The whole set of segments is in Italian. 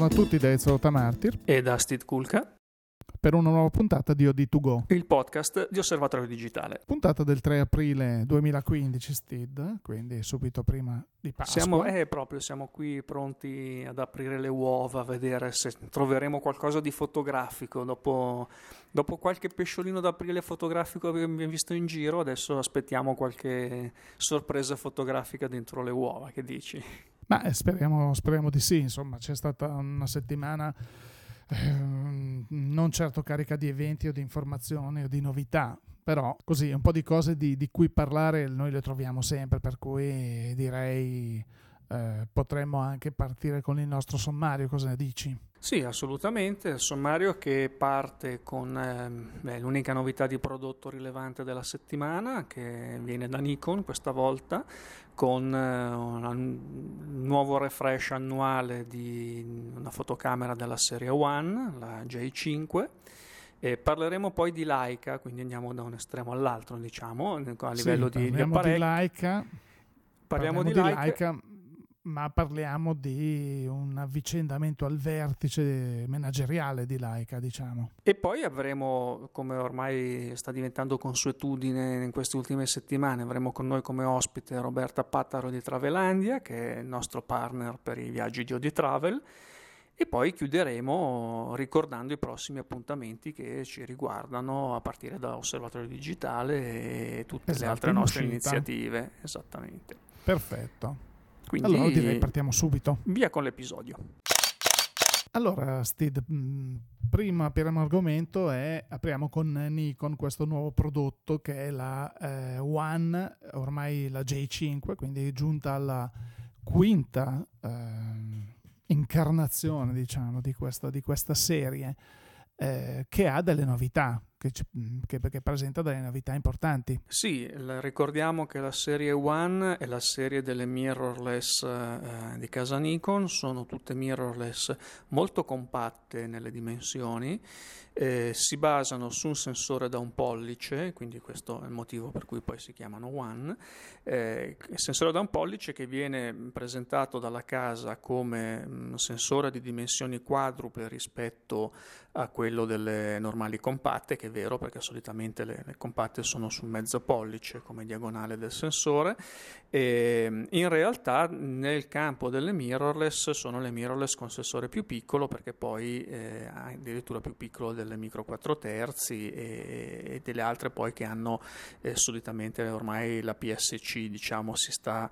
buongiorno a tutti da Ezio Tamartir e da Steve Kulka per una nuova puntata di OD2Go, il podcast di Osservatorio Digitale. Puntata del 3 aprile 2015, Steve, quindi subito prima di Pasqua. Siamo, eh, proprio, siamo qui pronti ad aprire le uova, a vedere se troveremo qualcosa di fotografico. Dopo, dopo qualche pesciolino d'aprile fotografico che abbiamo visto in giro, adesso aspettiamo qualche sorpresa fotografica dentro le uova, che dici? Ma eh, speriamo, speriamo di sì, insomma c'è stata una settimana Ehm, non certo carica di eventi o di informazioni o di novità, però così un po' di cose di, di cui parlare noi le troviamo sempre, per cui direi eh, potremmo anche partire con il nostro sommario, cosa ne dici? Sì, assolutamente, il sommario che parte con eh, beh, l'unica novità di prodotto rilevante della settimana che viene da Nikon questa volta con eh, un nuovo refresh annuale di una fotocamera della serie One, la J5 e parleremo poi di Leica, quindi andiamo da un estremo all'altro, diciamo, a livello sì, di, di apparecchi. Di Leica, parliamo, parliamo di, di Leica, Leica ma parliamo di un avvicendamento al vertice manageriale di Laika, diciamo. E poi avremo, come ormai sta diventando consuetudine in queste ultime settimane, avremo con noi come ospite Roberta Pattaro di Travelandia, che è il nostro partner per i viaggi di Odi Travel. E poi chiuderemo ricordando i prossimi appuntamenti che ci riguardano a partire da Osservatorio Digitale e tutte esatto, le altre nostre uscita. iniziative. Esattamente. Perfetto. Quindi allora direi partiamo subito. Via con l'episodio. Allora, Steve, mm, prima apriamo argomento e apriamo con Nikon questo nuovo prodotto che è la eh, One, ormai la J5, quindi giunta alla quinta eh, incarnazione, diciamo, di questa, di questa serie eh, che ha delle novità che, mm, che, che, presenta delle novità importanti. Sì, ricordiamo che la serie One è la serie delle mirrorless eh, di casa Nikon, sono tutte mirrorless molto compatte nelle dimensioni, eh, si basano su un sensore da un pollice, quindi questo è il motivo per cui poi si chiamano One, eh, sensore da un pollice che viene presentato dalla casa come un mm, sensore di dimensioni quadruple rispetto a quello delle normali compatte che vero perché solitamente le, le, compatte sono sul mezzo pollice come diagonale del sensore e ehm, in realtà nel campo delle mirrorless sono le mirrorless con sensore più piccolo perché poi eh, addirittura più piccolo delle micro 4 terzi e, e delle altre poi che hanno eh, solitamente ormai la PSC diciamo si, sta,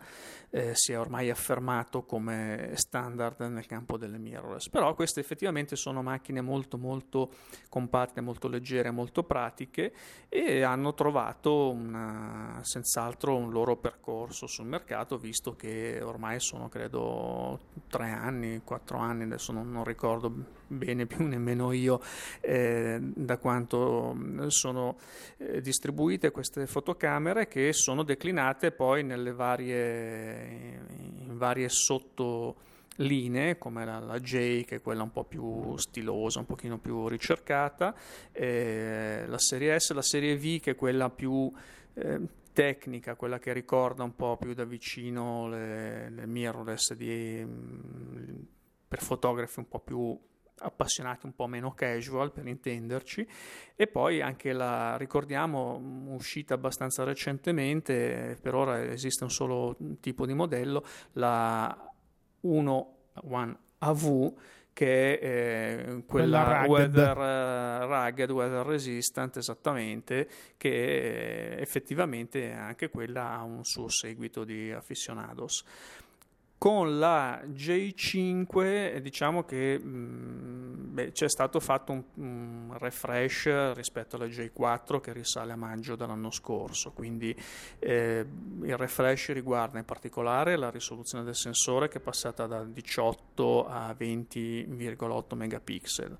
eh, si è ormai affermato come standard nel campo delle mirrorless. Però queste effettivamente sono macchine molto molto compatte molto leggere molto pratiche e hanno trovato una, senz'altro un loro percorso sul mercato, visto che ormai sono credo tre anni, quattro anni, adesso non, non ricordo bene più nemmeno io eh, da quanto sono eh, distribuite queste fotocamere che sono declinate poi nelle varie, in varie sotto linee come la, la, J che è quella un po' più stilosa, un pochino più ricercata, eh, la serie S, la serie V che è quella più eh, tecnica, quella che ricorda un po' più da vicino le, le mirrorless di, mm, per fotografi un po' più appassionati un po' meno casual per intenderci. E poi anche la ricordiamo mm, uscita abbastanza recentemente per ora esiste un solo tipo di modello la 1 One AV che è eh, quella, quella rugged. Weather, uh, rugged, weather resistant esattamente, che eh, effettivamente anche quella ha un suo seguito di aficionados. Con la J5 diciamo che mh, mm, beh, c'è stato fatto un, un, refresh rispetto alla J4 che risale a maggio dell'anno scorso, quindi eh, il refresh riguarda in particolare la risoluzione del sensore che è passata da 18 a 20,8 megapixel.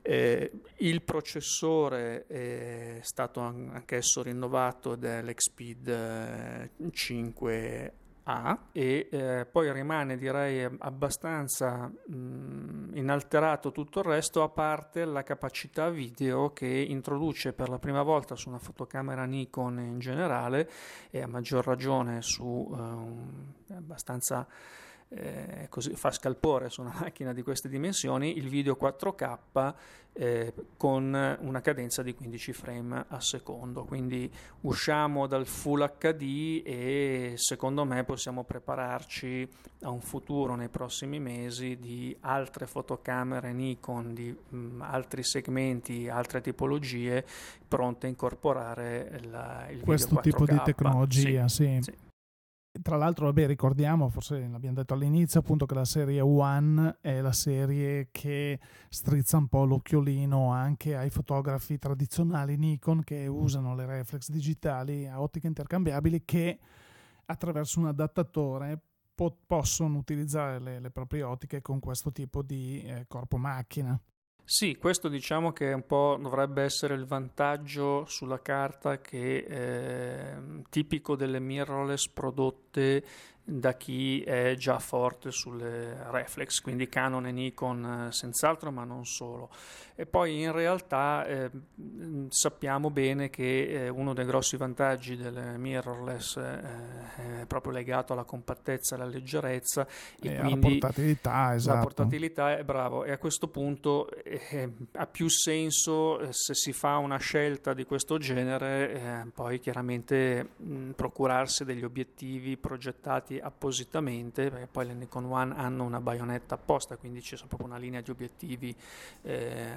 Eh, il processore è stato anch'esso rinnovato dell'Xpeed 5 eh, ha e eh, poi rimane direi abbastanza mh, inalterato tutto il resto a parte la capacità video che introduce per la prima volta su una fotocamera Nikon in generale e a maggior ragione su eh, abbastanza eh, così, fa scalpore su una macchina di queste dimensioni il video 4K eh, con una cadenza di 15 frame a secondo. Quindi usciamo dal Full HD e secondo me possiamo prepararci a un futuro nei prossimi mesi di altre fotocamere Nikon, di mh, mm, altri segmenti, altre tipologie pronte a incorporare la, il questo tipo di tecnologia. Sì, sì. sì. Tra l'altro, vabbè, ricordiamo, forse l'abbiamo detto all'inizio, appunto che la serie One è la serie che strizza un po' l'occhiolino anche ai fotografi tradizionali Nikon che usano le reflex digitali a ottiche intercambiabili che attraverso un adattatore po- possono utilizzare le, le, proprie ottiche con questo tipo di eh, corpo macchina. Sì, questo diciamo che un po' dovrebbe essere il vantaggio sulla carta che è tipico delle mirrorless prodotte da chi è già forte sulle reflex, quindi Canon e Nikon eh, senz'altro, ma non solo. E poi in realtà eh, sappiamo bene che eh, uno dei grossi vantaggi delle mirrorless eh, è proprio legato alla compattezza e alla leggerezza e, e quindi la portatilità, esatto. La portatilità è bravo e a questo punto eh, ha più senso eh, se si fa una scelta di questo genere poi chiaramente mh, procurarsi degli obiettivi progettati fatti appositamente, perché poi le Nikon One hanno una baionetta apposta, quindi c'è proprio una linea di obiettivi, eh,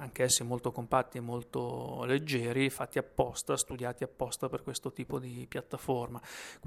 anch'essi molto compatti e molto leggeri, fatti apposta, studiati apposta per questo tipo di piattaforma.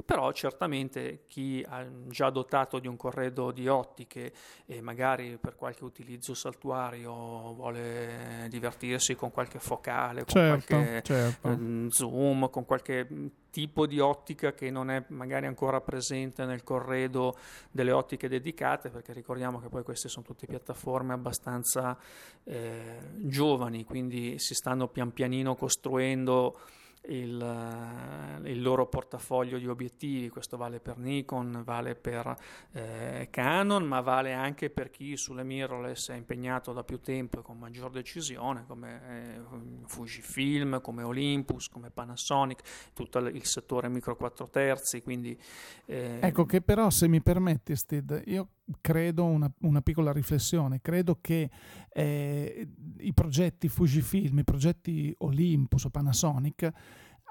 Però certamente chi ha già dotato di un corredo di ottiche e magari per qualche utilizzo saltuario vuole divertirsi con qualche focale, con certo, qualche certo. Eh, zoom, con qualche tipo di ottica che non è magari ancora presente nel corredo delle ottiche dedicate, perché ricordiamo che poi queste sono tutte piattaforme abbastanza eh, giovani, quindi si stanno pian pianino costruendo il, eh, il, loro portafoglio di obiettivi, questo vale per Nikon, vale per eh, Canon, ma vale anche per chi sulle mirrorless è impegnato da più tempo e con maggior decisione, come eh, Fujifilm, come Olympus, come Panasonic, tutto il settore micro 4 terzi. Quindi, eh... Ecco che però se mi permetti Steve, io credo una, una, piccola riflessione, credo che eh, i progetti Fujifilm, i progetti Olympus o Panasonic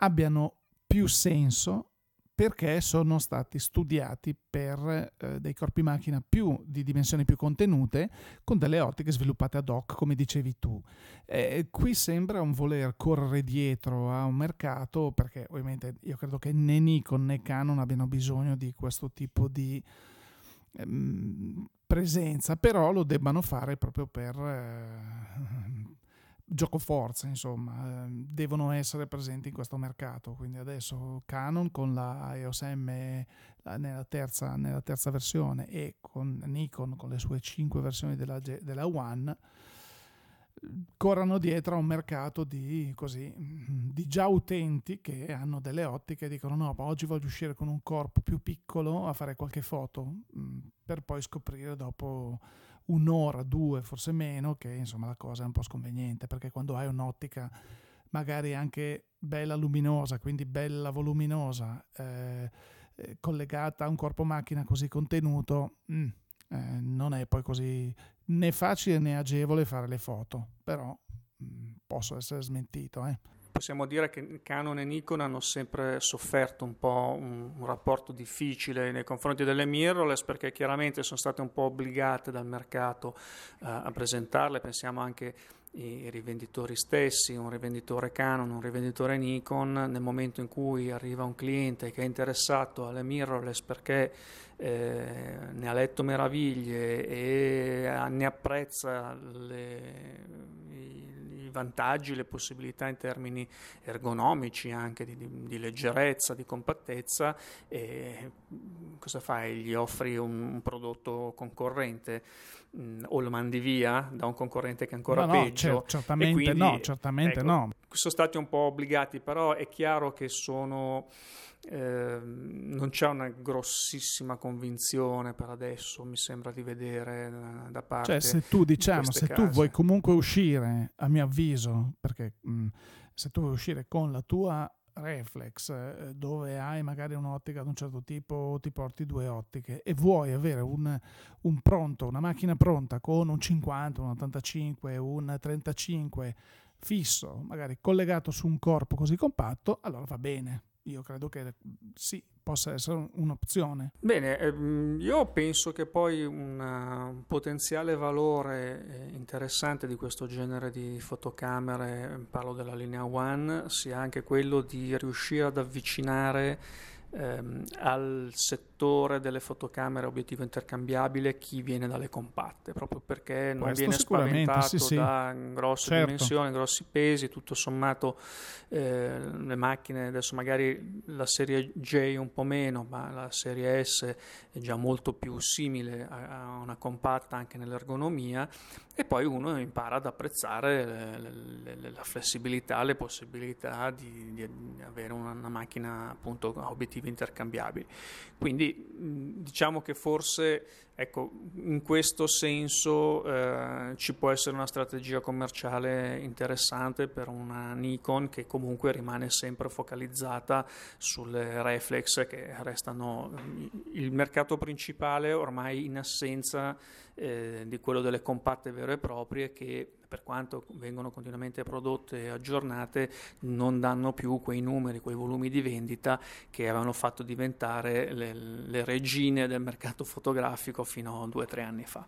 abbiano più senso perché sono stati studiati per eh, dei corpi macchina più di dimensioni più contenute con delle ottiche sviluppate ad hoc, come dicevi tu. Eh, qui sembra un voler correre dietro a un mercato perché ovviamente io credo che né Nikon né Canon abbiano bisogno di questo tipo di ehm, presenza, però lo debbano fare proprio per eh, gioco forza, insomma, ehm, devono essere presenti in questo mercato. Quindi adesso Canon con la EOS M nella terza, nella terza versione e con Nikon con le sue cinque versioni della, della One corrano dietro a un mercato di, così, di già utenti che hanno delle ottiche e dicono no, ma oggi voglio uscire con un corpo più piccolo a fare qualche foto mm, per poi scoprire dopo un'ora, due, forse meno, che insomma la cosa è un po' sconveniente perché quando hai un'ottica magari anche bella luminosa, quindi bella voluminosa, eh, eh collegata a un corpo macchina così contenuto, mm, eh, non è poi così né facile né agevole fare le foto, però mm, posso essere smentito. Eh. Possiamo dire che Canon e Nikon hanno sempre sofferto un po' un, un, rapporto difficile nei confronti delle mirrorless perché chiaramente sono state un po' obbligate dal mercato uh, a presentarle, pensiamo anche i rivenditori stessi, un rivenditore Canon, un rivenditore Nikon, nel momento in cui arriva un cliente che è interessato alle mirrorless perché eh, ne ha letto meraviglie e ne apprezza le, i, i, vantaggi, le possibilità in termini ergonomici, anche di, di, di leggerezza, di compattezza, e cosa fai? Gli offri un, un prodotto concorrente? mh, o lo mandi via da un concorrente che è ancora no, peggio. No, cer- certamente quindi, no, certamente ecco, no. Sono stati un po' obbligati, però è chiaro che sono... Eh, non c'è una grossissima convinzione per adesso, mi sembra di vedere da, da parte. Cioè, se tu diciamo, se case. tu vuoi comunque uscire, a mio avviso, perché mh, se tu vuoi uscire con la tua reflex, eh, dove hai magari un'ottica di un certo tipo, ti porti due ottiche e vuoi avere un, un pronto, una macchina pronta con un 50, un 85, un 35 fisso, magari collegato su un corpo così compatto, allora va bene. Io credo che sì, possa essere un'opzione. Bene, ehm, io penso che poi un potenziale valore eh, interessante di questo genere di fotocamere, parlo della linea One, sia anche quello di riuscire ad avvicinare ehm, al settore delle fotocamere obiettivo intercambiabile chi viene dalle compatte, proprio perché non Questo viene spaventato sì, da grosse certo. dimensioni, grossi pesi, tutto sommato eh, le macchine, adesso magari la serie J un po' meno, ma la serie S è già molto più simile a, a una compatta anche nell'ergonomia e poi uno impara ad apprezzare le, le, le, la flessibilità, le possibilità di, di avere una, una macchina appunto a obiettivi intercambiabili. Quindi diciamo che forse ecco, in questo senso eh, ci può essere una strategia commerciale interessante per una Nikon che comunque rimane sempre focalizzata sulle reflex che restano il mercato principale ormai in assenza eh, di quello delle compatte vere e proprie che per quanto vengono continuamente prodotte e aggiornate, non danno più quei numeri, quei volumi di vendita che avevano fatto diventare le, le regine del mercato fotografico fino a due o tre anni fa.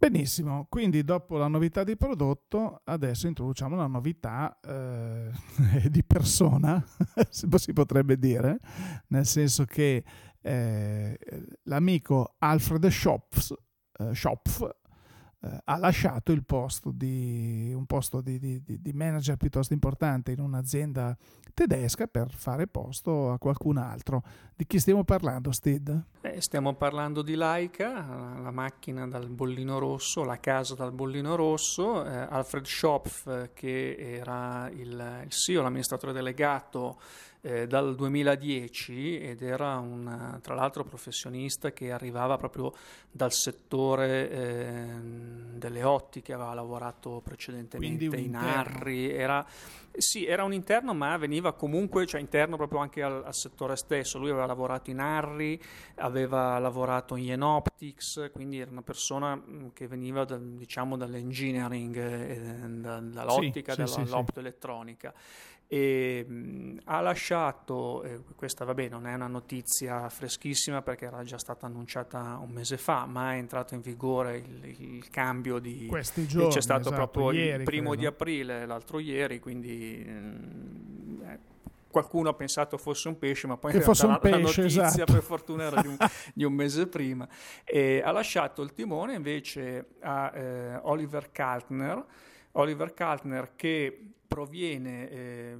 Benissimo, quindi dopo la novità di prodotto, adesso introduciamo una novità eh, di persona, si potrebbe dire, nel senso che eh, l'amico Alfred Schopf, eh, Schopf eh, ha lasciato il posto di un posto di, di, di, manager piuttosto importante in un'azienda tedesca per fare posto a qualcun altro. Di chi stiamo parlando, Steve? Eh, stiamo parlando di Laika, la macchina dal bollino rosso, la casa dal bollino rosso. Eh, Alfred Schopf, che era il, il CEO, l'amministratore delegato eh, dal 2010 ed era un, tra l'altro professionista che arrivava proprio dal settore eh, delle ottiche, aveva lavorato precedentemente in. Arri, era, sì, era un interno ma veniva comunque, cioè interno proprio anche al, al, settore stesso, lui aveva lavorato in Arri, aveva lavorato in Yenoptics, quindi era una persona mm, che veniva da, diciamo dall'engineering, eh, da, dall'ottica, sì, sì, dall'optoelettronica. Sì, e mh, ha lasciato, eh, questa vabbè non è una notizia freschissima perché era già stata annunciata un mese fa, ma è entrato in vigore il, il cambio di... Questi giorni, c'è stato esatto, proprio ieri, il primo credo. di aprile, l'altro ieri, quindi... Mh, eh, qualcuno ha pensato fosse un pesce, ma poi che in realtà fosse un pesce, la notizia esatto. per fortuna era di un, di un mese prima. E ha lasciato il timone invece a eh, Oliver Kaltner, Oliver Kaltner che proviene, eh,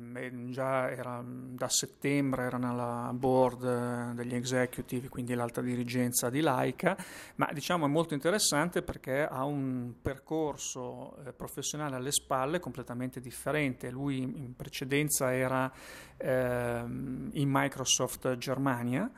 già era da settembre, era nella board eh, degli executive, quindi l'alta dirigenza di Laika, ma diciamo è molto interessante perché ha un percorso eh, professionale alle spalle completamente differente. Lui in precedenza era ehm, in Microsoft Germania,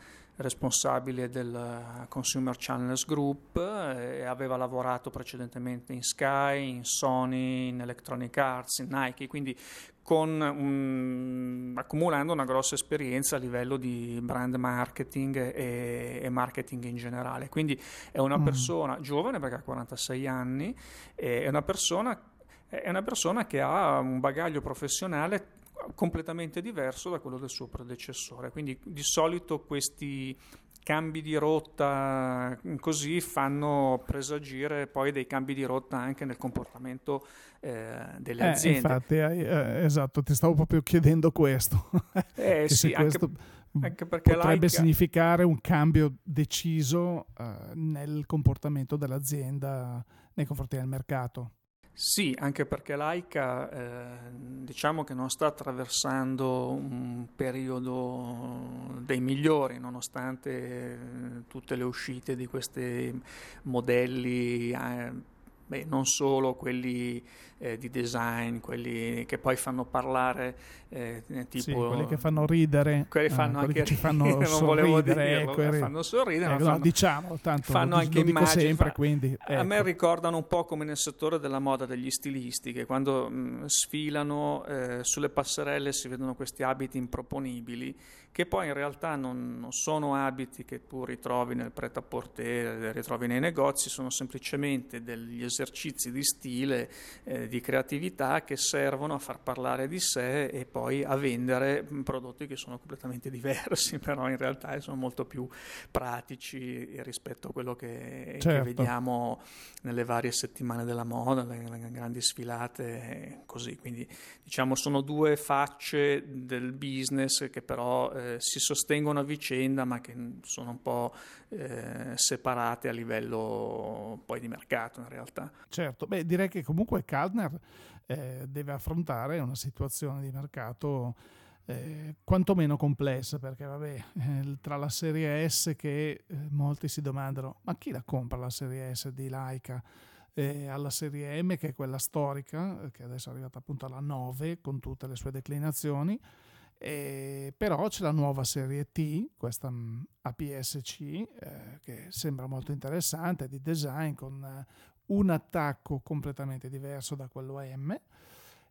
responsabile del Consumer Channels Group eh, e aveva lavorato precedentemente in Sky, in Sony, in Electronic Arts, in Nike, quindi con, um, accumulando una grossa esperienza a livello di brand marketing e, e marketing in generale. Quindi è una mm. persona giovane perché ha 46 anni, è una persona, è una persona che ha un bagaglio professionale completamente diverso da quello del suo predecessore. Quindi di solito questi cambi di rotta così fanno presagire poi dei cambi di rotta anche nel comportamento eh, delle eh, aziende. Infatti, eh, esatto, ti stavo proprio chiedendo questo. Eh, sì, questo anche, anche perché potrebbe Laika... significare un cambio deciso eh, nel comportamento dell'azienda nei confronti del mercato. Sì, anche perché Laika eh, diciamo che non sta attraversando un periodo dei migliori, nonostante eh, tutte le uscite di questi modelli eh, beh, non solo quelli eh, di design, quelli che poi fanno parlare, eh, tipo... Sì, quelli che fanno ridere. Quelli eh, fanno quelli anche ci fanno non sorridere. Dirlo, ecco, fanno sorridere, eh, no, fanno, diciamo, tanto fanno lo, anche lo immagini, sempre, fa, quindi, ecco. A me ecco. ricordano un po' come nel settore della moda degli stilisti, che quando mh, sfilano eh, sulle passerelle si vedono questi abiti improponibili che poi in realtà non, non sono abiti che tu ritrovi nel pret-à-porter, ritrovi nei negozi, sono semplicemente degli esercizi di stile, eh, di creatività che servono a far parlare di sé e poi a vendere prodotti che sono completamente diversi, però in realtà sono molto più pratici rispetto a quello che, certo. che vediamo nelle varie settimane della moda, le, le grandi sfilate, così. Quindi diciamo sono due facce del business che però eh, si sostengono a vicenda ma che sono un po' eh, separate a livello poi di mercato in realtà. Certo, beh direi che comunque Kaldner eh, deve affrontare una situazione di mercato eh, quantomeno complessa perché vabbè eh, tra la serie S che eh, molti si domandano ma chi la compra la serie S di Laika? Eh, alla serie M che è quella storica che adesso è arrivata appunto alla 9 con tutte le sue declinazioni e, però c'è la nuova serie T, questa mm, APS-C, eh, che sembra molto interessante, di design con eh, un attacco completamente diverso da quello M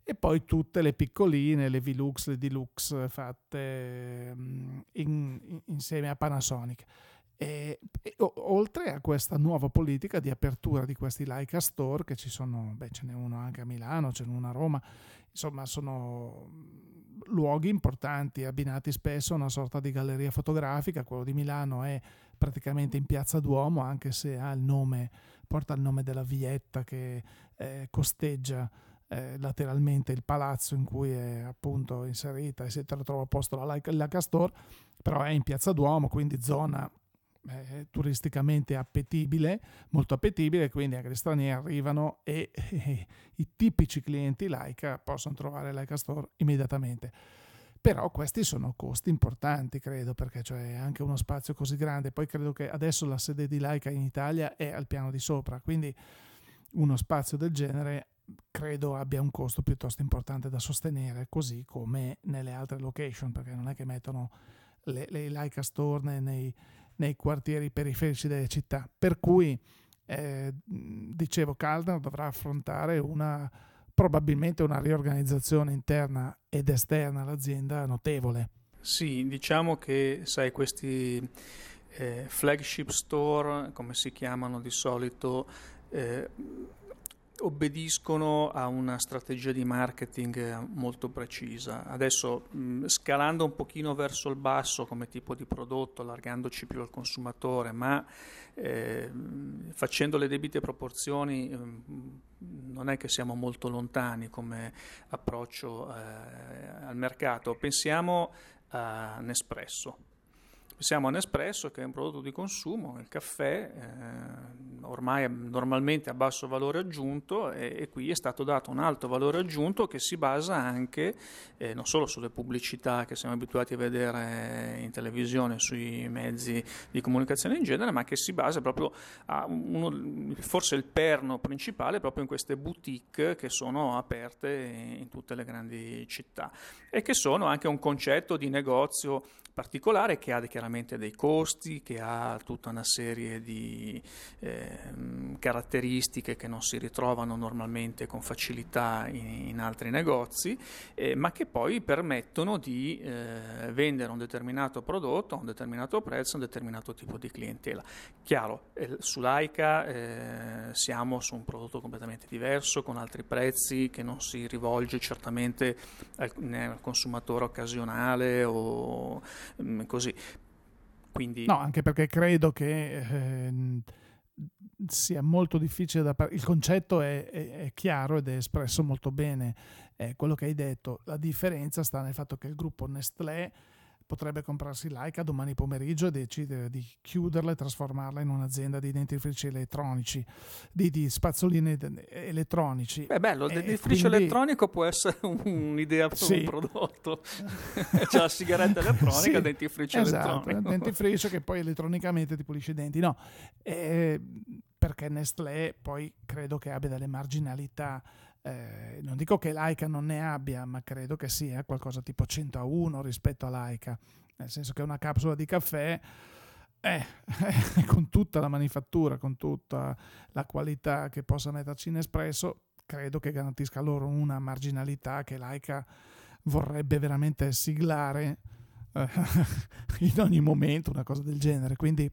e poi tutte le piccoline, le Velux, le Deluxe fatte mm, in, in, insieme a Panasonic. E, e, oltre a questa nuova politica di apertura di questi Leica Store, che ci sono, beh, ce n'è uno anche a Milano, ce n'è uno a Roma, insomma sono luoghi importanti, abbinati spesso a una sorta di galleria fotografica. Quello di Milano è praticamente in Piazza Duomo, anche se ha il nome, porta il nome della vietta che eh, costeggia eh, lateralmente il palazzo in cui è appunto inserita e si trova a posto la, la Castor, però è in Piazza Duomo, quindi zona eh, turisticamente appetibile, molto appetibile, quindi anche gli stranieri arrivano e, e i tipici clienti Laika possono trovare Laika Store immediatamente. Però questi sono costi importanti, credo, perché cioè anche uno spazio così grande. Poi credo che adesso la sede di Laika in Italia è al piano di sopra, quindi uno spazio del genere credo abbia un costo piuttosto importante da sostenere, così come nelle altre location, perché non è che mettono le, le Leica Store nei, nei quartieri periferici delle città. Per cui, eh, dicevo, Caldner dovrà affrontare una, probabilmente una riorganizzazione interna ed esterna all'azienda notevole. Sì, diciamo che sai, questi eh, flagship store, come si chiamano di solito, eh, obbediscono a una strategia di marketing molto precisa. Adesso mh, scalando un pochino verso il basso come tipo di prodotto, allargandoci più al consumatore, ma eh, facendo le debite proporzioni mh, non è che siamo molto lontani come approccio eh, al mercato. Pensiamo a Nespresso Pensiamo a Nespresso che è un prodotto di consumo, il caffè, eh, ormai normalmente a basso valore aggiunto e, e, qui è stato dato un alto valore aggiunto che si basa anche eh, non solo sulle pubblicità che siamo abituati a vedere in televisione, sui mezzi di comunicazione in genere, ma che si basa proprio a uno, forse il perno principale proprio in queste boutique che sono aperte in tutte le grandi città e che sono anche un concetto di negozio particolare che ha chiaramente dei costi, che ha tutta una serie di eh, caratteristiche che non si ritrovano normalmente con facilità in, in altri negozi, eh, ma che poi permettono di eh, vendere un determinato prodotto a un determinato prezzo, a un determinato tipo di clientela. Chiaro, eh, su Laika eh, siamo su un prodotto completamente diverso, con altri prezzi, che non si rivolge certamente al, al consumatore occasionale o così. Quindi... No, anche perché credo che eh, sia molto difficile da parlare. Il concetto è, è, è, chiaro ed è espresso molto bene. È quello che hai detto. La differenza sta nel fatto che il gruppo Nestlé potrebbe comprarsi Laika domani pomeriggio e decidere di chiuderla e trasformarla in un'azienda di dentifrici elettronici, di, di spazzoline elettronici. Beh, bello, il dentifricio quindi... elettronico può essere un'idea per sì. un prodotto. C'è la sigaretta elettronica, sì, dentifricio esatto, elettronico. dentifricio che poi elettronicamente ti pulisce i denti. No, eh, perché Nestlé poi credo che abbia delle marginalità eh, non dico che Laika non ne abbia, ma credo che sia qualcosa tipo 100 a 1 rispetto a Laika, nel senso che una capsula di caffè eh, con tutta la manifattura, con tutta la qualità che possa metterci in espresso, credo che garantisca loro una marginalità che Laika vorrebbe veramente siglare eh, in ogni momento, una cosa del genere. Quindi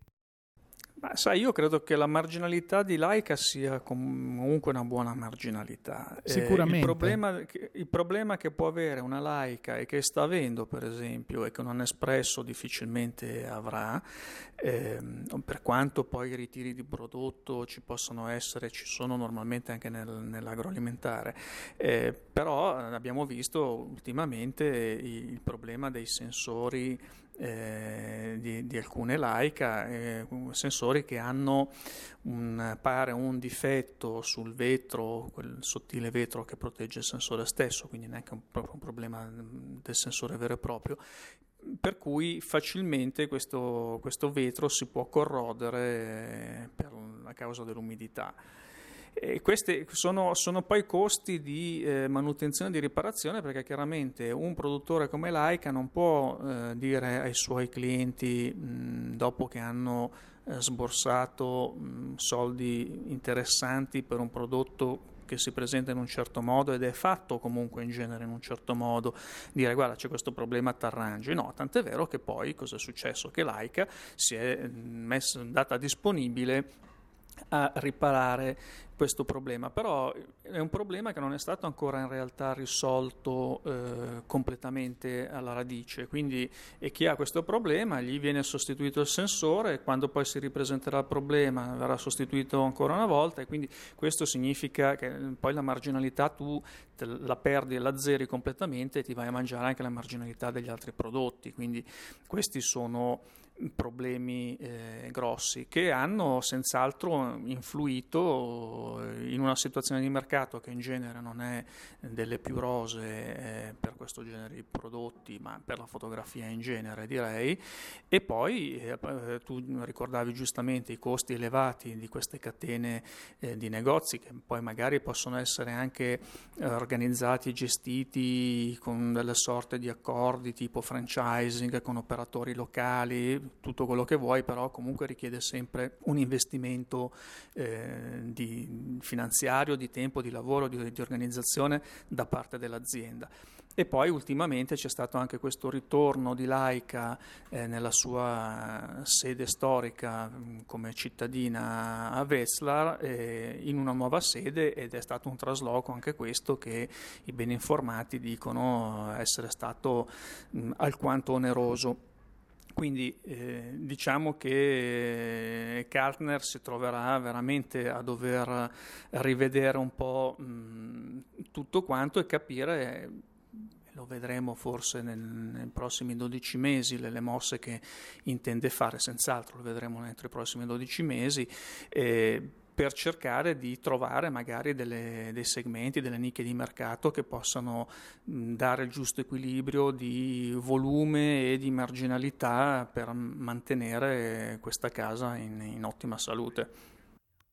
ma sai, io credo che la marginalità di Laika sia comunque una buona marginalità. Sicuramente. Eh, il, problema, il, problema, che può avere una Laika e che sta avendo, per esempio, e che un espresso difficilmente avrà, eh, per quanto poi i ritiri di prodotto ci possono essere, ci sono normalmente anche nel, nell'agroalimentare, eh, però abbiamo visto ultimamente il problema dei sensori eh, di, di, alcune Leica, eh, sensori che hanno un, pare un difetto sul vetro, quel sottile vetro che protegge il sensore stesso, quindi neanche un, un problema del sensore vero e proprio, per cui facilmente questo, questo vetro si può corrodere per la causa dell'umidità. E questi sono, sono, poi costi di eh, manutenzione e di riparazione perché chiaramente un produttore come Laika non può eh, dire ai suoi clienti mh, dopo che hanno eh, sborsato mh, soldi interessanti per un prodotto che si presenta in un certo modo ed è fatto comunque in genere in un certo modo, dire guarda c'è questo problema, t'arrangi. No, tant'è vero che poi cosa è successo? Che Laika si è messa, data disponibile a riparare questo problema, però è un problema che non è stato ancora in realtà risolto eh, completamente alla radice, quindi e chi ha questo problema gli viene sostituito il sensore quando poi si ripresenterà il problema verrà sostituito ancora una volta e quindi questo significa che poi la marginalità tu la perdi e la zeri completamente e ti vai a mangiare anche la marginalità degli altri prodotti, quindi questi sono problemi eh, grossi che hanno senz'altro influito in una situazione di mercato che in genere non è delle più rose eh, per questo genere di prodotti, ma per la fotografia in genere direi. E poi eh, eh tu ricordavi giustamente i costi elevati di queste catene eh, di negozi che poi magari possono essere anche eh, organizzati e gestiti con delle sorte di accordi tipo franchising con operatori locali tutto quello che vuoi, però comunque richiede sempre un investimento eh, di finanziario, di tempo, di lavoro, di, di organizzazione da parte dell'azienda. E poi ultimamente c'è stato anche questo ritorno di Laika eh, nella sua sede storica mm, come cittadina a Wetzlar eh, in una nuova sede ed è stato un trasloco anche questo che i ben informati dicono essere stato mh, mm, alquanto oneroso. Quindi eh, diciamo che Kartner si troverà veramente a dover rivedere un po' mh, tutto quanto e capire lo vedremo forse nel, nei prossimi 12 mesi, le, le, mosse che intende fare, senz'altro lo vedremo entro i prossimi 12 mesi. Eh, per cercare di trovare magari delle, dei segmenti, delle nicchie di mercato che possano dare il giusto equilibrio di volume e di marginalità per mantenere questa casa in, in ottima salute.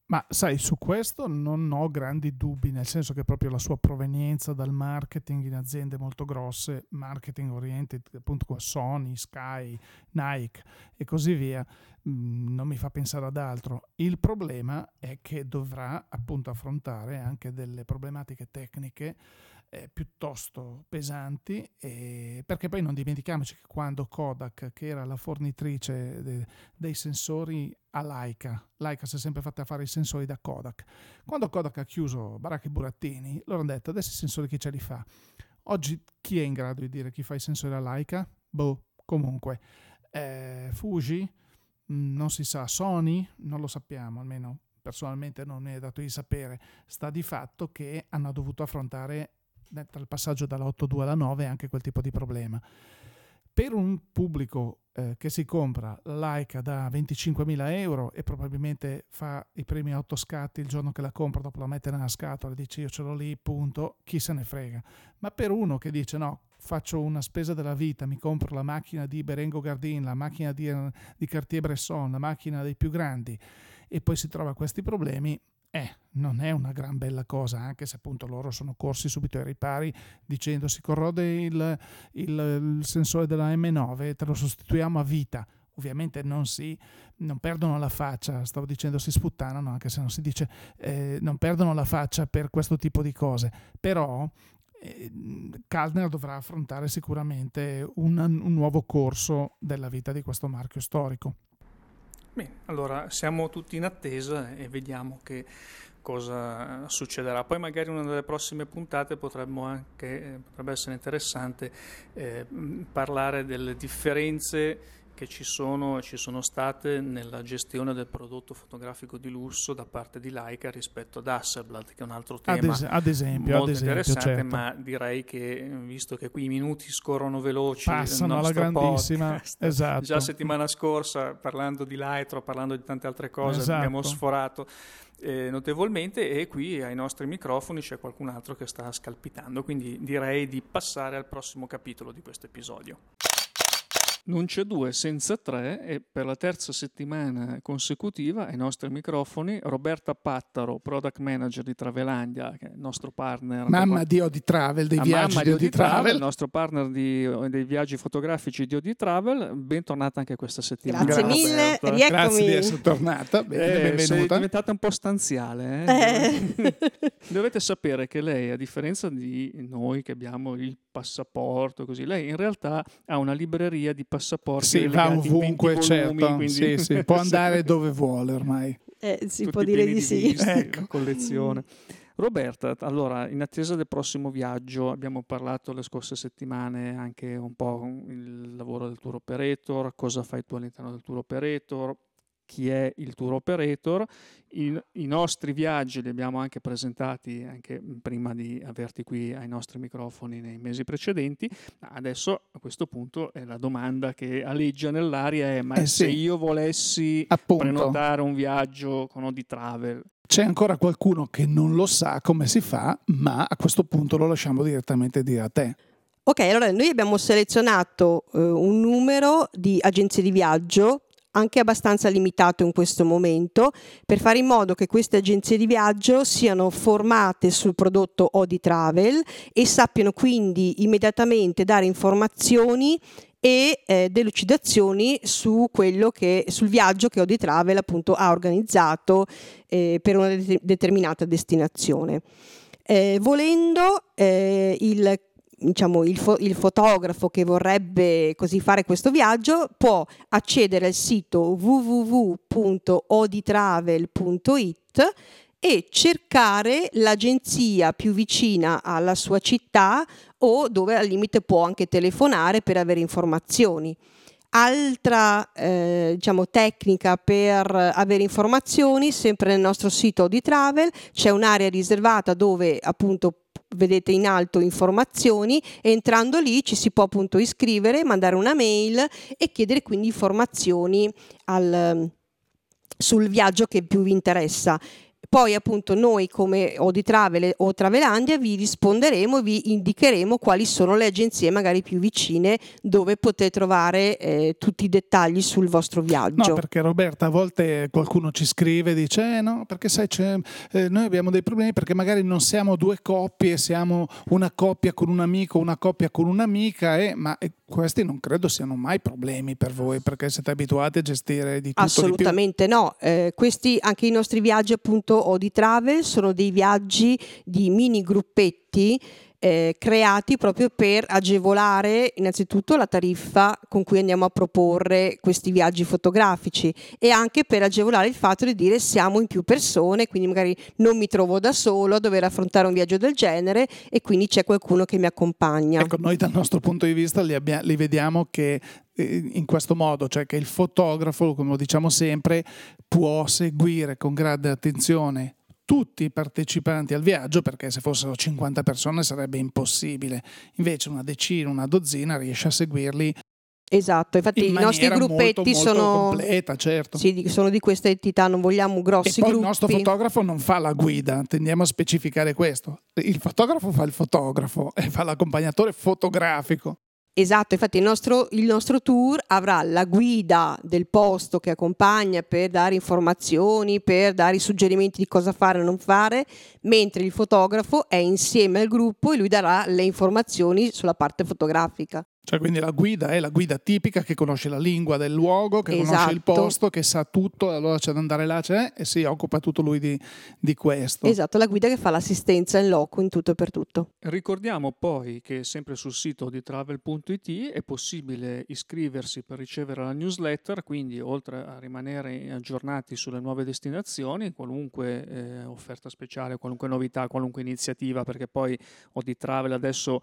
Ma sai, su questo non ho grandi dubbi, nel senso che proprio la sua provenienza dal marketing in aziende molto grosse, marketing oriented appunto con Sony, Sky, Nike e così via, mm, non mi fa pensare ad altro. Il problema è che dovrà appunto affrontare anche delle problematiche tecniche eh, piuttosto pesanti, eh, perché poi non dimentichiamoci che quando Kodak, che era la fornitrice de, dei sensori a Leica, Leica si è sempre fatta fare i sensori da Kodak, quando Kodak ha chiuso Baracchi Burattini, loro hanno detto adesso i sensori chi ce li fa? Oggi chi è in grado di dire chi fa i sensori a Leica? Boh, comunque. Eh, Fuji? Mm, non si sa. Sony? Non lo sappiamo, almeno personalmente non mi è dato di sapere. Sta di fatto che hanno dovuto affrontare tra il passaggio dalla 8.2 alla 9 anche quel tipo di problema. Per un pubblico eh, che si compra Leica da 25.000 euro e probabilmente fa i primi 8 scatti il giorno che la compra, dopo la mette nella scatola e dice io ce l'ho lì, punto, chi se ne frega. Ma per uno che dice no, faccio una spesa della vita, mi compro la macchina di Berengo Gardin, la macchina di, di Cartier-Bresson, la macchina dei più grandi e poi si trova questi problemi, eh, non è una gran bella cosa, anche se appunto loro sono corsi subito ai ripari dicendo si corrode il, il, il sensore della M9, te lo sostituiamo a vita. Ovviamente non si non perdono la faccia, stavo dicendo si sputtanano, anche se non si dice, eh, non perdono la faccia per questo tipo di cose, però eh, Kaldner dovrà affrontare sicuramente un, un nuovo corso della vita di questo marchio storico. Bene, allora siamo tutti in attesa e vediamo che cosa succederà. Poi magari una delle prossime puntate anche, eh, potrebbe essere interessante eh, parlare delle differenze che ci sono, ci sono, state nella gestione del prodotto fotografico di lusso da parte di Leica rispetto ad Hasselblad, che è un altro tema ad, es- ad esempio, molto ad esempio, interessante, certo. ma direi che visto che qui i minuti scorrono veloci, passano alla grandissima. Podcast, esatto. Già settimana scorsa, parlando di Lightro, parlando di tante altre cose, esatto. abbiamo sforato. Eh, notevolmente e qui ai nostri microfoni c'è qualcun altro che sta scalpitando, quindi direi di passare al prossimo capitolo di questo episodio. Non c'è due senza tre e per la terza settimana consecutiva ai nostri microfoni Roberta Pattaro, product manager di Travelandia, che è il nostro partner. Mamma di Odi Travel, dei Ah, viaggi mamma di Odi Travel. Travel, il nostro partner di- dei viaggi fotografici di Odi Travel. Bentornata anche questa settimana. Grazie Grazie. mille, Roberta. rieccomi. Grazie di essere tornata, bene, Eh, sei benvenuta. diventata un po' stanziale. eh? Eh. Dovete sapere che lei, a differenza di noi che abbiamo il passaporto, così, lei in realtà ha una libreria di passaporti Sì, va relegati in 20 ovunque, volumi, certo. quindi- Sì, sì, può andare dove vuole ormai. Eh, si tutti può dire di sì. visti, Ecco. una collezione. Roberta, allora, in attesa del prossimo viaggio, abbiamo parlato le scorse settimane anche un po' il lavoro del tour operator, cosa fai tu all'interno del tour operator, chi è il tour operator. I, i nostri viaggi li abbiamo anche presentati anche prima di averti qui ai nostri microfoni nei mesi precedenti. Adesso a questo punto è la domanda che aleggia nell'aria è ma Eh se sì. io volessi Appunto. prenotare un viaggio con Odi Travel C'è ancora qualcuno che non lo sa come si fa, ma a questo punto lo lasciamo direttamente dire a te. Ok, allora noi abbiamo selezionato eh, un numero di agenzie di viaggio anche abbastanza limitato in questo momento per fare in modo che queste agenzie di viaggio siano formate sul prodotto Odi Travel e sappiano quindi immediatamente dare informazioni e eh, delucidazioni su quello che, sul viaggio che Odi Travel appunto ha organizzato eh, per una det- determinata destinazione. Eh, volendo eh, il diciamo, il, fo- il fotografo che vorrebbe così fare questo viaggio può accedere al sito www.oditravel.it e cercare l'agenzia più vicina alla sua città o dove al limite può anche telefonare per avere informazioni. Altra eh, diciamo, tecnica per avere informazioni, sempre nel nostro sito di Travel, c'è un'area riservata dove appunto vedete in alto informazioni entrando lì ci si può appunto iscrivere, mandare una mail e chiedere quindi informazioni al, sul viaggio che più vi interessa. Poi appunto noi come Odi Travel o Travelandia vi risponderemo e vi indicheremo quali sono le agenzie magari più vicine dove potete trovare eh, tutti i dettagli sul vostro viaggio. No, perché Roberta, a volte qualcuno ci scrive e dice: eh no, perché sai, eh, noi abbiamo dei problemi perché magari non siamo due coppie, siamo una coppia con un amico, una coppia con un'amica, e, ma e questi non credo siano mai problemi per voi perché siete abituati a gestire di tutto Assolutamente no, eh, questi anche i nostri viaggi appunto o di travel sono dei viaggi di mini gruppetti eh, creati proprio per agevolare innanzitutto la tariffa con cui andiamo a proporre questi viaggi fotografici e anche per agevolare il fatto di dire siamo in più persone, quindi magari non mi trovo da solo a dover affrontare un viaggio del genere e quindi c'è qualcuno che mi accompagna. Ecco, noi dal nostro punto di vista li, abbia- li vediamo che eh, in questo modo, cioè che il fotografo, come lo diciamo sempre, può seguire con grande attenzione tutti i partecipanti al viaggio perché se fossero 50 persone sarebbe impossibile invece una decina, una dozzina riesce a seguirli Esatto, infatti in i nostri gruppetti molto, molto sono, completa certo sì, sono di questa entità, non vogliamo e grossi poi gruppi. il nostro fotografo non fa la guida, tendiamo a specificare questo. Il fotografo fa il fotografo e fa l'accompagnatore fotografico. Esatto, infatti il nostro, il nostro, tour avrà la guida del posto che accompagna per dare informazioni, per dare suggerimenti di cosa fare o non fare, mentre il fotografo è insieme al gruppo e lui darà le informazioni sulla parte fotografica. Cioè, quindi la guida è la guida tipica che conosce la lingua del luogo, che esatto. conosce il esatto. posto, che sa tutto, allora c'è da andare là c'è, e si occupa tutto lui di, di, questo. Esatto, la guida che fa l'assistenza in loco in tutto e per tutto. Ricordiamo poi che sempre sul sito di travel.it è possibile iscriversi per ricevere la newsletter, quindi oltre a rimanere aggiornati sulle nuove destinazioni, qualunque eh, offerta speciale, qualunque novità, qualunque iniziativa, perché poi Odi Travel adesso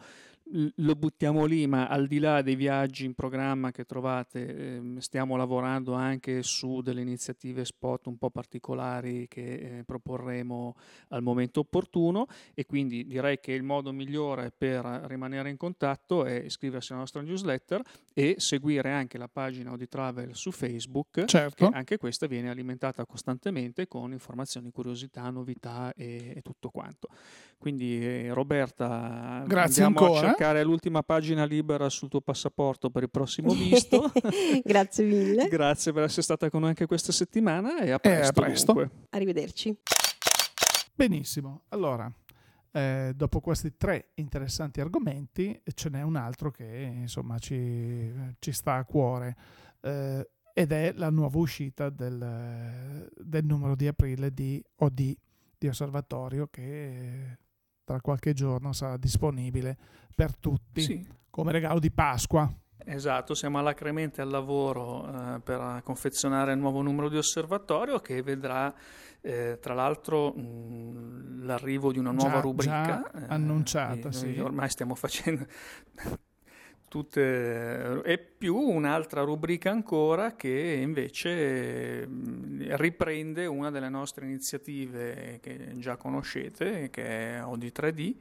lo buttiamo lì, ma al di là dei viaggi in programma che trovate, eh, stiamo lavorando anche su delle iniziative spot un po' particolari che eh, proporremo al momento opportuno e quindi direi che il modo migliore per rimanere in contatto è iscriversi alla nostra newsletter e seguire anche la pagina Audi Travel su Facebook, certo. anche questa viene alimentata costantemente con informazioni, curiosità, novità e, e tutto quanto. Quindi eh, Roberta, Grazie ancora. A cercare l'ultima pagina libera sul tuo passaporto per il prossimo visto. Grazie mille. Grazie per essere stata con noi anche questa settimana e a presto. Eh, a presto. Arrivederci. Benissimo, allora, eh, dopo questi tre interessanti argomenti ce n'è un altro che insomma ci, ci sta a cuore. Eh, ed è la nuova uscita del, del numero di aprile di OD di osservatorio che tra qualche giorno sarà disponibile per tutti sì. come regalo di Pasqua. Esatto, siamo alacremente al lavoro eh, per confezionare il nuovo numero di osservatorio che vedrà eh, tra l'altro mh, l'arrivo di una nuova già, rubrica. Già eh, annunciata, sì. Ormai stiamo facendo tutte, e più un'altra rubrica ancora che invece riprende una delle nostre iniziative che già conoscete, che è Audi 3D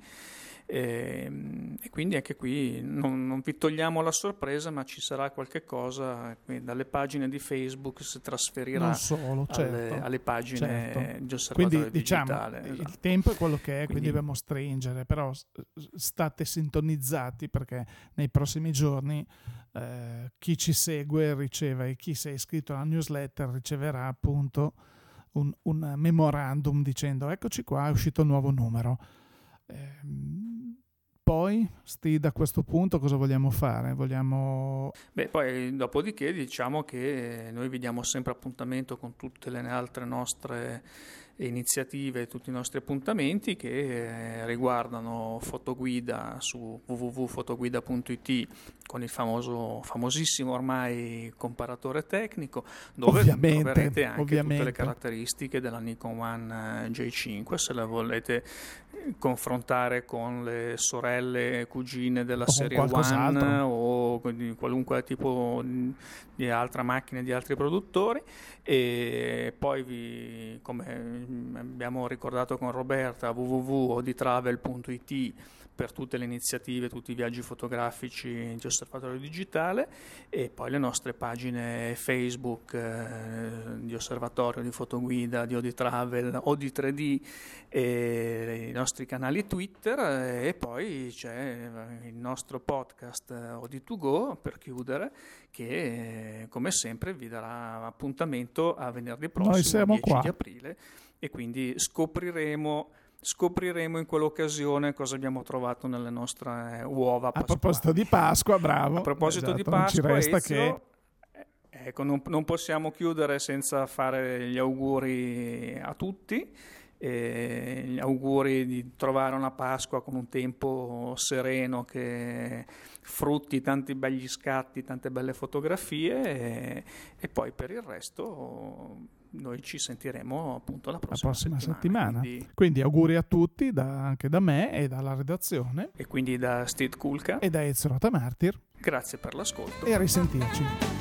e, ehm, e, quindi anche qui non, non, vi togliamo la sorpresa, ma ci sarà qualche cosa dalle pagine di Facebook si trasferirà solo, certo, alle, alle, pagine certo. di osservatorio quindi, diciamo, digitale. Diciamo, esatto. il tempo è quello che è, quindi, quindi dobbiamo stringere, però state sintonizzati perché nei prossimi giorni eh, chi ci segue riceve e chi si è iscritto alla newsletter riceverà appunto un, un memorandum dicendo eccoci qua, è uscito il nuovo numero. Eh, poi, Sti, da questo punto cosa vogliamo fare? Vogliamo... Beh, poi dopodiché diciamo che noi vi diamo sempre appuntamento con tutte le altre nostre iniziative, tutti i nostri appuntamenti che eh, riguardano fotoguida su www.fotoguida.it con il famoso, famosissimo ormai comparatore tecnico dove ovviamente, troverete anche ovviamente. tutte le caratteristiche della Nikon One eh, J5 se la volete confrontare con le sorelle cugine della o serie One o di qualunque tipo di altra macchina di altri produttori e poi vi, come abbiamo ricordato con Roberta www.oditravel.it per tutte le iniziative, tutti i viaggi fotografici di osservatorio digitale e poi le nostre pagine Facebook eh, di osservatorio, di fotoguida, di Oditravel, Odi3D e i nostri canali Twitter eh, e poi c'è il nostro podcast eh, Odi2Go per chiudere che come sempre vi darà appuntamento a venerdì prossimo, Noi siamo 10 qua. di aprile e quindi scopriremo scopriremo in quell'occasione cosa abbiamo trovato nelle nostre uova pasquali. A proposito di Pasqua, bravo. A proposito esatto, di Pasqua, non ci resta Ezio, che... Eh, ecco, non, non, possiamo chiudere senza fare gli auguri a tutti. E gli auguri di trovare una Pasqua con un tempo sereno che frutti tanti begli scatti, tante belle fotografie e, e poi per il resto noi ci sentiremo appunto la prossima, la prossima settimana. settimana. Quindi... quindi... auguri a tutti, da, anche da me e dalla redazione. E quindi da Steve Kulka. E da Ezio Martir. Grazie per l'ascolto. E a risentirci.